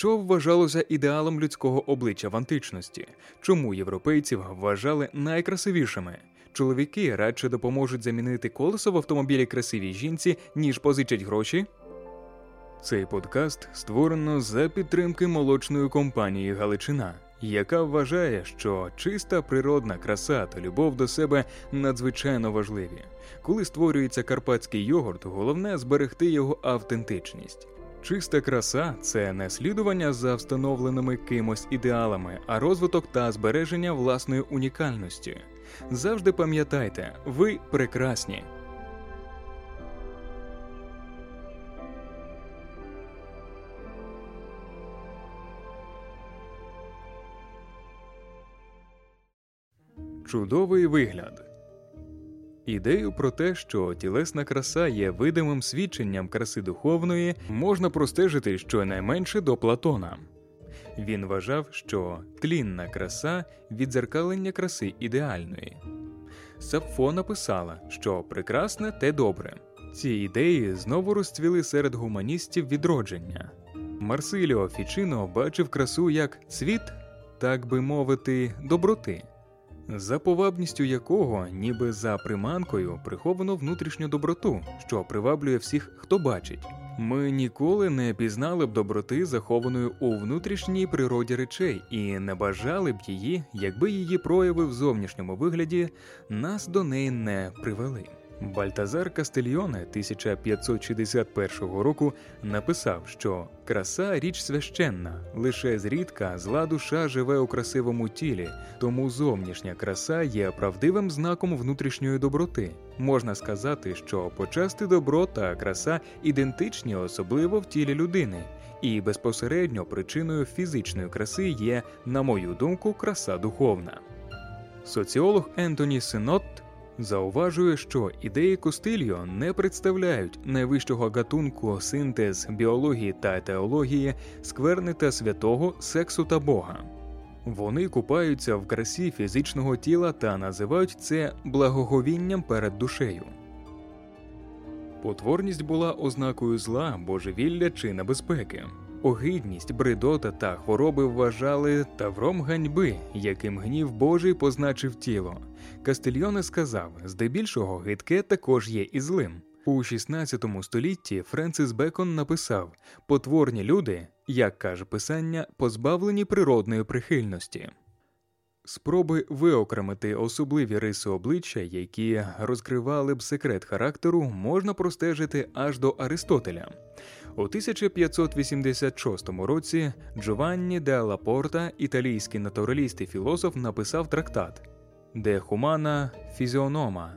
Що вважалося ідеалом людського обличчя в античності? Чому європейців вважали найкрасивішими? Чоловіки радше допоможуть замінити колесо в автомобілі красивій жінці, ніж позичать гроші? Цей подкаст створено за підтримки молочної компанії Галичина, яка вважає, що чиста природна краса та любов до себе надзвичайно важливі. Коли створюється карпатський йогурт, головне зберегти його автентичність. Чиста краса це не слідування за встановленими кимось ідеалами, а розвиток та збереження власної унікальності. Завжди пам'ятайте, ви прекрасні. Чудовий вигляд. Ідею про те, що тілесна краса є видимим свідченням краси духовної, можна простежити щонайменше до Платона. Він вважав, що тлінна краса відзеркалення краси ідеальної. Сапфо написала, що прекрасне те добре. Ці ідеї знову розцвіли серед гуманістів відродження. Марсиліо Фічино бачив красу як цвіт, так би мовити, доброти за повабністю якого, ніби за приманкою, приховано внутрішню доброту, що приваблює всіх, хто бачить. Ми ніколи не пізнали б доброти, захованої у внутрішній природі речей, і не бажали б її, якби її прояви в зовнішньому вигляді нас до неї не привели. Бальтазар Кастильйоне 1561 року написав, що краса річ священна, лише зрідка зла душа живе у красивому тілі, тому зовнішня краса є правдивим знаком внутрішньої доброти. Можна сказати, що почасти добро та краса ідентичні, особливо в тілі людини, і безпосередньо причиною фізичної краси є, на мою думку, краса духовна. Соціолог Ентоні Синот Зауважує, що ідеї Костильо не представляють найвищого гатунку синтез біології та теології, скверни та святого, сексу та Бога. Вони купаються в красі фізичного тіла та називають це благоговінням перед душею. Потворність була ознакою зла, божевілля чи небезпеки. Огидність, бредота та хвороби вважали тавром ганьби, яким гнів Божий позначив тіло. Кастильйоне сказав: здебільшого гидке також є і злим. У 16 столітті Френсис Бекон написав: потворні люди, як каже писання, позбавлені природної прихильності. Спроби виокремити особливі риси обличчя, які розкривали б секрет характеру, можна простежити аж до Аристотеля. У 1586 році Джованні де Лапорта, італійський натураліст і філософ, написав трактат де хумана фізіонома,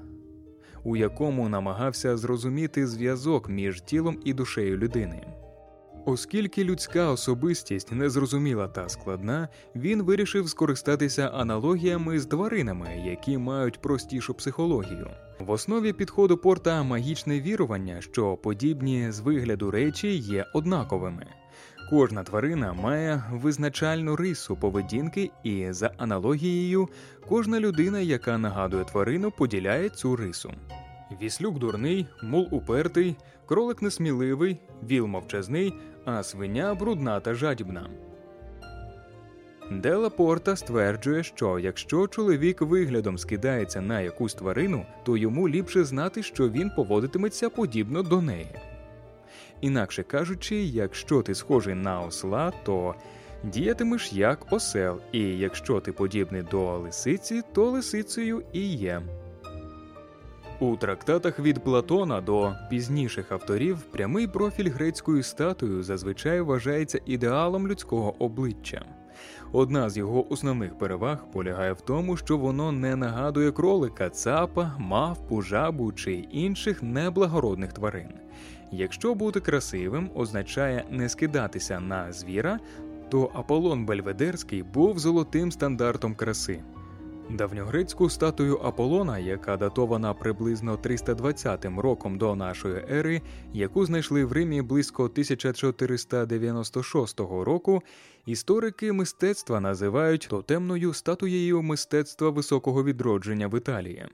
у якому намагався зрозуміти зв'язок між тілом і душею людини. Оскільки людська особистість незрозуміла та складна, він вирішив скористатися аналогіями з тваринами, які мають простішу психологію. В основі підходу порта магічне вірування, що подібні з вигляду речі є однаковими. Кожна тварина має визначальну рису поведінки, і за аналогією, кожна людина, яка нагадує тварину, поділяє цю рису. Віслюк дурний, мул упертий, кролик несміливий, віл мовчазний, а свиня брудна та жадібна. Дела Порта стверджує, що якщо чоловік виглядом скидається на якусь тварину, то йому ліпше знати, що він поводитиметься подібно до неї. Інакше кажучи, якщо ти схожий на осла, то діятимеш як осел, і якщо ти подібний до лисиці, то лисицею і є. У трактатах від Платона до пізніших авторів прямий профіль грецькою статуєю зазвичай вважається ідеалом людського обличчя. Одна з його основних переваг полягає в тому, що воно не нагадує кролика, цапа, мавпу, жабу чи інших неблагородних тварин. Якщо бути красивим означає не скидатися на звіра, то Аполлон Бельведерський був золотим стандартом краси. Давньогрецьку статую Аполлона, яка датована приблизно 320 роком до нашої ери, яку знайшли в Римі близько 1496 року, історики мистецтва називають тотемною статуєю мистецтва високого відродження в Італії.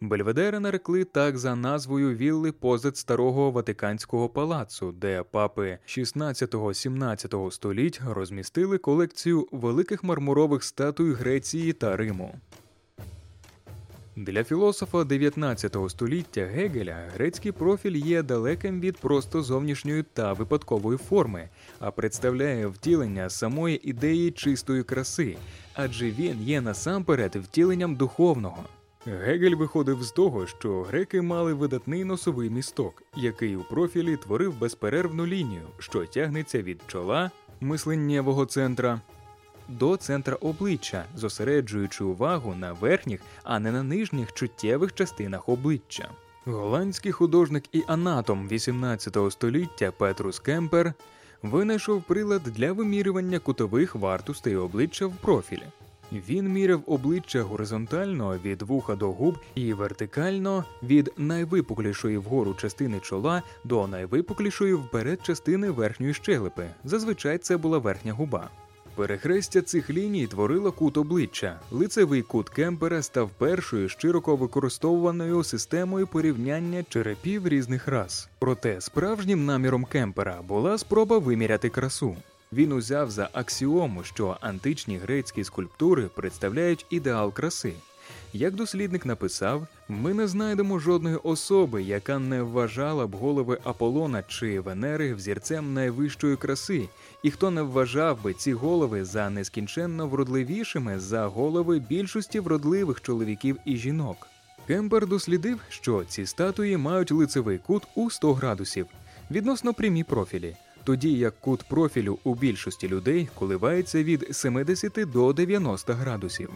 Бельведера нарекли так за назвою вілли позад старого Ватиканського палацу, де папи 16-17 століть розмістили колекцію великих мармурових статуй Греції та Риму. Для філософа 19 століття Гегеля грецький профіль є далеким від просто зовнішньої та випадкової форми, а представляє втілення самої ідеї чистої краси, адже він є насамперед втіленням духовного. Гегель виходив з того, що греки мали видатний носовий місток, який у профілі творив безперервну лінію, що тягнеться від чола мисленнєвого центра до центра обличчя, зосереджуючи увагу на верхніх, а не на нижніх чуттєвих частинах обличчя. Голландський художник і анатом 18 століття Петрус Кемпер винайшов прилад для вимірювання кутових вартостей обличчя в профілі. Він міряв обличчя горизонтально від вуха до губ і вертикально від найвипуклішої вгору частини чола до найвипуклішої вперед частини верхньої щелепи. Зазвичай це була верхня губа. Перехрестя цих ліній творило кут обличчя. Лицевий кут Кемпера став першою широко використовуваною системою порівняння черепів різних рас. Проте справжнім наміром Кемпера була спроба виміряти красу. Він узяв за аксіому, що античні грецькі скульптури представляють ідеал краси. Як дослідник написав, ми не знайдемо жодної особи, яка не вважала б голови Аполлона чи Венери взірцем найвищої краси, і хто не вважав би ці голови за нескінченно вродливішими за голови більшості вродливих чоловіків і жінок. Кемпер дослідив, що ці статуї мають лицевий кут у 100 градусів відносно прямі профілі, тоді як кут профілю у більшості людей коливається від 70 до 90 градусів.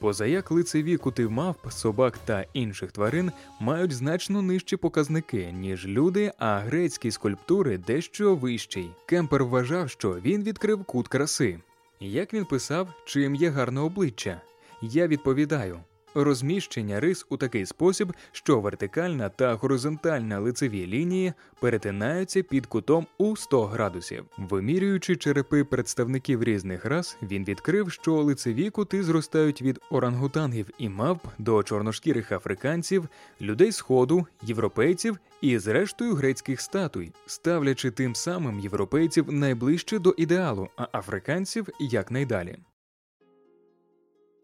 Позаяк лицеві кути мавп, собак та інших тварин мають значно нижчі показники, ніж люди, а грецькі скульптури дещо вищий. Кемпер вважав, що він відкрив кут краси. Як він писав, чим є гарне обличчя? Я відповідаю розміщення рис у такий спосіб, що вертикальна та горизонтальна лицеві лінії перетинаються під кутом у 100 градусів. Вимірюючи черепи представників різних рас, він відкрив, що лицеві кути зростають від орангутангів і мавп до чорношкірих африканців, людей сходу, європейців і, зрештою, грецьких статуй, ставлячи тим самим європейців найближче до ідеалу, а африканців якнайдалі.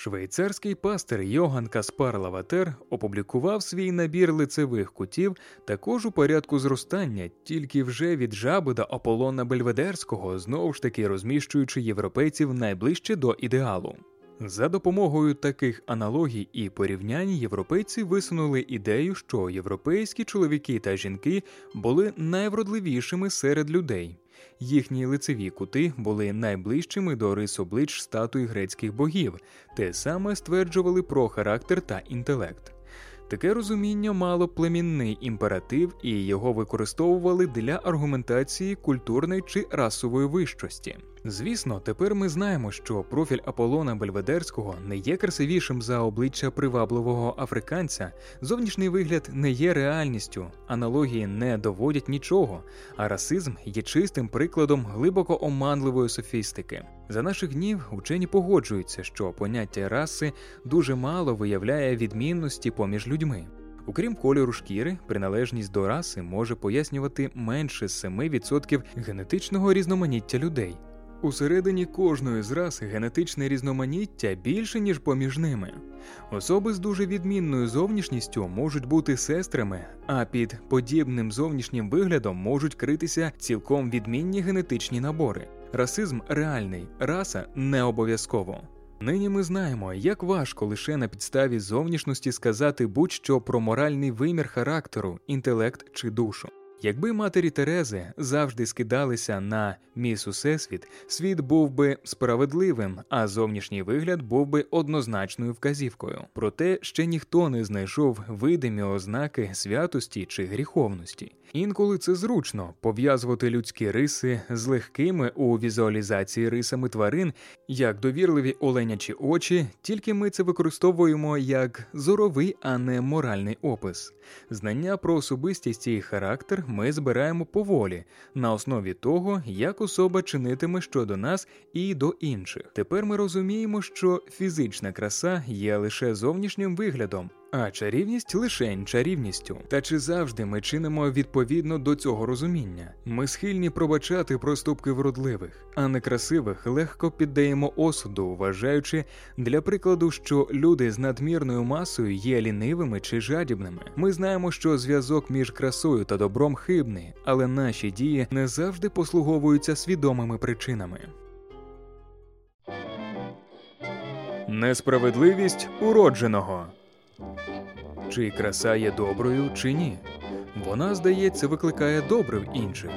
Швейцарський пастир Йоган Каспар Лаватер опублікував свій набір лицевих кутів також у порядку зростання, тільки вже від жаби до Аполлона Бельведерського, знову ж таки розміщуючи європейців найближче до ідеалу. За допомогою таких аналогій і порівнянь європейці висунули ідею, що європейські чоловіки та жінки були найвродливішими серед людей. Їхні лицеві кути були найближчими до рис облич статуй грецьких богів, те саме стверджували про характер та інтелект. Таке розуміння мало племінний імператив, і його використовували для аргументації культурної чи расової вищості. Звісно, тепер ми знаємо, що профіль Аполлона Бельведерського не є красивішим за обличчя привабливого африканця, зовнішній вигляд не є реальністю, аналогії не доводять нічого, а расизм є чистим прикладом глибоко оманливої софістики. За наших днів учені погоджуються, що поняття раси дуже мало виявляє відмінності поміж людьми. Окрім кольору шкіри, приналежність до раси може пояснювати менше 7% генетичного різноманіття людей. Усередині кожної з рас генетичне різноманіття більше, ніж поміж ними. Особи з дуже відмінною зовнішністю можуть бути сестрами, а під подібним зовнішнім виглядом можуть критися цілком відмінні генетичні набори. Расизм реальний, раса не обов'язково. Нині ми знаємо, як важко лише на підставі зовнішності сказати будь-що про моральний вимір характеру, інтелект чи душу. Якби матері Терези завжди скидалися на міс Усесвіт, світ був би справедливим, а зовнішній вигляд був би однозначною вказівкою. Проте ще ніхто не знайшов видимі ознаки святості чи гріховності. Інколи це зручно пов'язувати людські риси з легкими у візуалізації рисами тварин, як довірливі оленячі очі, тільки ми це використовуємо як зоровий, а не моральний опис. Знання про особистість і характер ми збираємо поволі на основі того, як особа чинитиме щодо нас і до інших. Тепер ми розуміємо, що фізична краса є лише зовнішнім виглядом а чарівність лишень чарівністю. Та чи завжди ми чинимо відповідно до цього розуміння? Ми схильні пробачати проступки вродливих, а некрасивих легко піддаємо осуду, вважаючи для прикладу, що люди з надмірною масою є лінивими чи жадібними. Ми знаємо, що зв'язок між красою та добром хибний, але наші дії не завжди послуговуються свідомими причинами. Несправедливість уродженого. Чи краса є доброю, чи ні? Вона, здається, викликає добре в інших.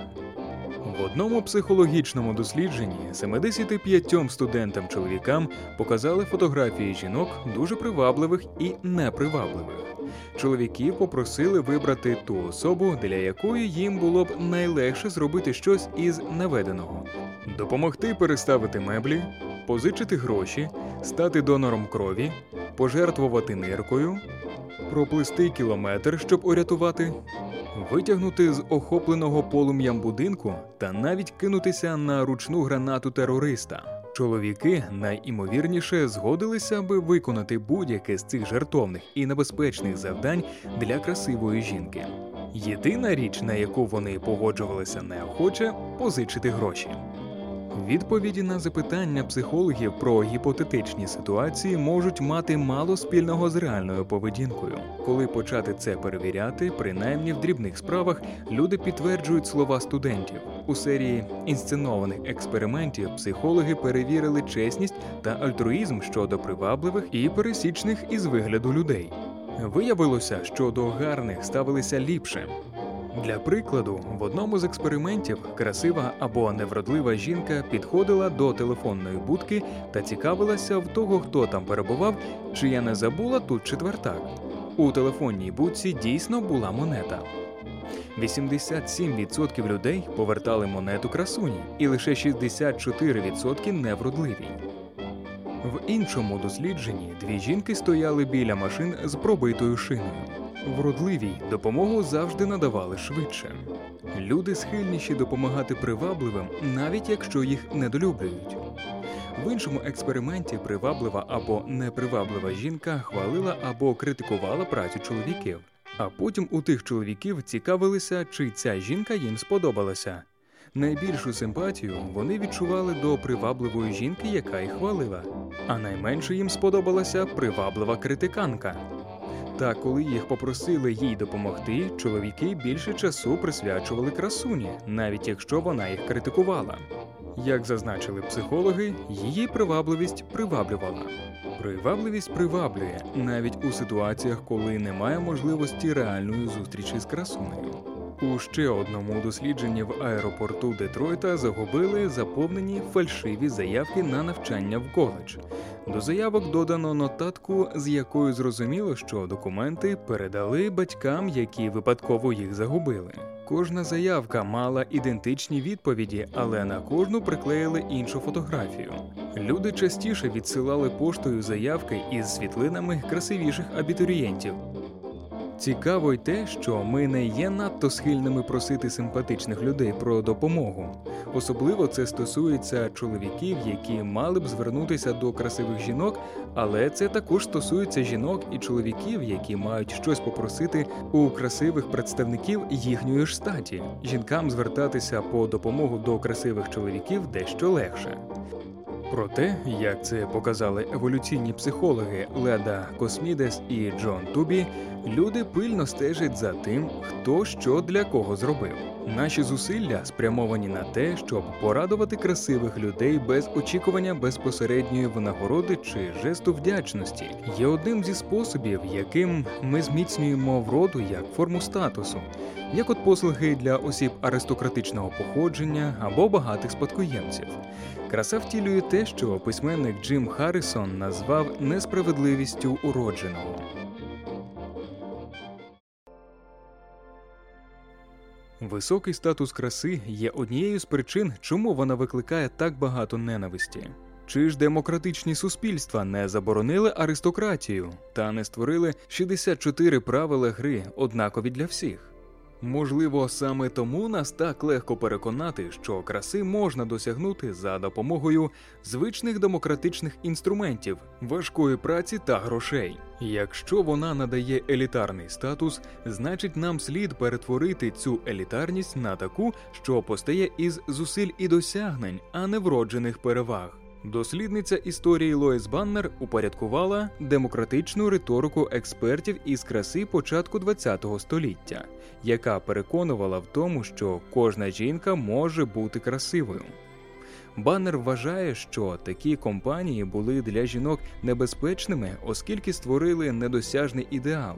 В одному психологічному дослідженні 75 студентам-чоловікам показали фотографії жінок дуже привабливих і непривабливих. Чоловіків попросили вибрати ту особу, для якої їм було б найлегше зробити щось із наведеного, допомогти переставити меблі, позичити гроші, стати донором крові, пожертвувати ниркою, проплисти кілометр, щоб урятувати, витягнути з охопленого полум'ям будинку та навіть кинутися на ручну гранату терориста. Чоловіки найімовірніше згодилися би виконати будь-яке з цих жартовних і небезпечних завдань для красивої жінки. Єдина річ, на яку вони погоджувалися неохоче, позичити гроші. Відповіді на запитання психологів про гіпотетичні ситуації можуть мати мало спільного з реальною поведінкою. Коли почати це перевіряти, принаймні в дрібних справах люди підтверджують слова студентів. У серії інсценованих експериментів психологи перевірили чесність та альтруїзм щодо привабливих і пересічних із вигляду людей. Виявилося, що до гарних ставилися ліпше. Для прикладу, в одному з експериментів красива або невродлива жінка підходила до телефонної будки та цікавилася в того, хто там перебував, чи я не забула тут четвертак. У телефонній будці дійсно була монета. 87% людей повертали монету красуні, і лише 64% невродливі. В іншому дослідженні дві жінки стояли біля машин з пробитою шиною. Вродливій допомогу завжди надавали швидше. Люди схильніші допомагати привабливим, навіть якщо їх недолюблюють. В іншому експерименті приваблива або неприваблива жінка хвалила або критикувала працю чоловіків, а потім у тих чоловіків цікавилися, чи ця жінка їм сподобалася. Найбільшу симпатію вони відчували до привабливої жінки, яка їх хвалила, а найменше їм сподобалася приваблива критиканка. Та коли їх попросили їй допомогти, чоловіки більше часу присвячували красуні, навіть якщо вона їх критикувала. Як зазначили психологи, її привабливість приваблювала. Привабливість приваблює навіть у ситуаціях, коли немає можливості реальної зустрічі з красунею. У ще одному дослідженні в аеропорту Детройта загубили заповнені фальшиві заявки на навчання в коледж. До заявок додано нотатку, з якою зрозуміло, що документи передали батькам, які випадково їх загубили. Кожна заявка мала ідентичні відповіді, але на кожну приклеїли іншу фотографію. Люди частіше відсилали поштою заявки із світлинами красивіших абітурієнтів. Цікаво й те, що ми не є надто схильними просити симпатичних людей про допомогу. Особливо це стосується чоловіків, які мали б звернутися до красивих жінок, але це також стосується жінок і чоловіків, які мають щось попросити у красивих представників їхньої ж статі. Жінкам звертатися по допомогу до красивих чоловіків дещо легше. Проте, як це показали еволюційні психологи Леда Космідес і Джон Тубі, люди пильно стежать за тим, хто що для кого зробив. Наші зусилля спрямовані на те, щоб порадувати красивих людей без очікування безпосередньої винагороди чи жесту вдячності, є одним зі способів, яким ми зміцнюємо вроду як форму статусу, як от послуги для осіб аристократичного походження або багатих спадкоємців. Краса втілює те, що письменник Джим Харрисон назвав несправедливістю уродженого. Високий статус краси є однією з причин, чому вона викликає так багато ненависті. Чи ж демократичні суспільства не заборонили аристократію та не створили 64 правила гри однакові для всіх? Можливо, саме тому нас так легко переконати, що краси можна досягнути за допомогою звичних демократичних інструментів, важкої праці та грошей. Якщо вона надає елітарний статус, значить нам слід перетворити цю елітарність на таку, що постає із зусиль і досягнень, а не вроджених переваг. Дослідниця історії Лоїс Баннер упорядкувала демократичну риторику експертів із краси початку ХХ століття, яка переконувала в тому, що кожна жінка може бути красивою. Баннер вважає, що такі компанії були для жінок небезпечними, оскільки створили недосяжний ідеал.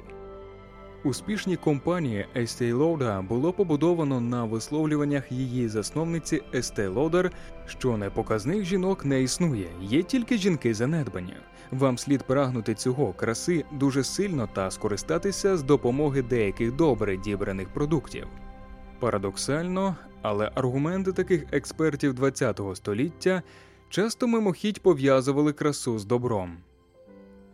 Успішні компанії Estee Lauder було побудовано на висловлюваннях її засновниці Estee Lauder, що непоказних жінок не існує, є тільки жінки занедбані. Вам слід прагнути цього краси дуже сильно та скористатися з допомоги деяких добре дібраних продуктів. Парадоксально, але аргументи таких експертів ХХ століття часто мимохідь пов'язували красу з добром.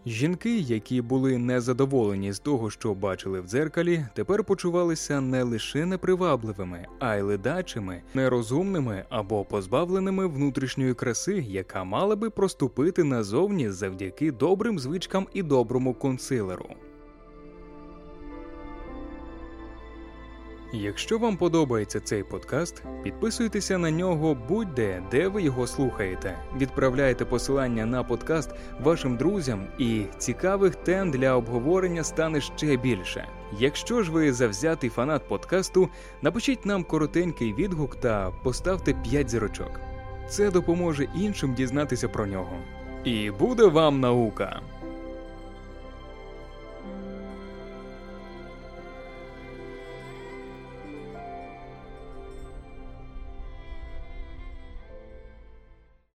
Жінки, які були незадоволені з того, що бачили в дзеркалі, тепер почувалися не лише непривабливими, а й ледачими, нерозумними або позбавленими внутрішньої краси, яка мала би проступити назовні завдяки добрим звичкам і доброму консилеру. Якщо вам подобається цей подкаст, підписуйтеся на нього будь-де, де ви його слухаєте. Відправляйте посилання на подкаст вашим друзям, і цікавих тем для обговорення стане ще більше. Якщо ж ви завзятий фанат подкасту, напишіть нам коротенький відгук та поставте 5 зірочок. Це допоможе іншим дізнатися про нього. І буде вам наука!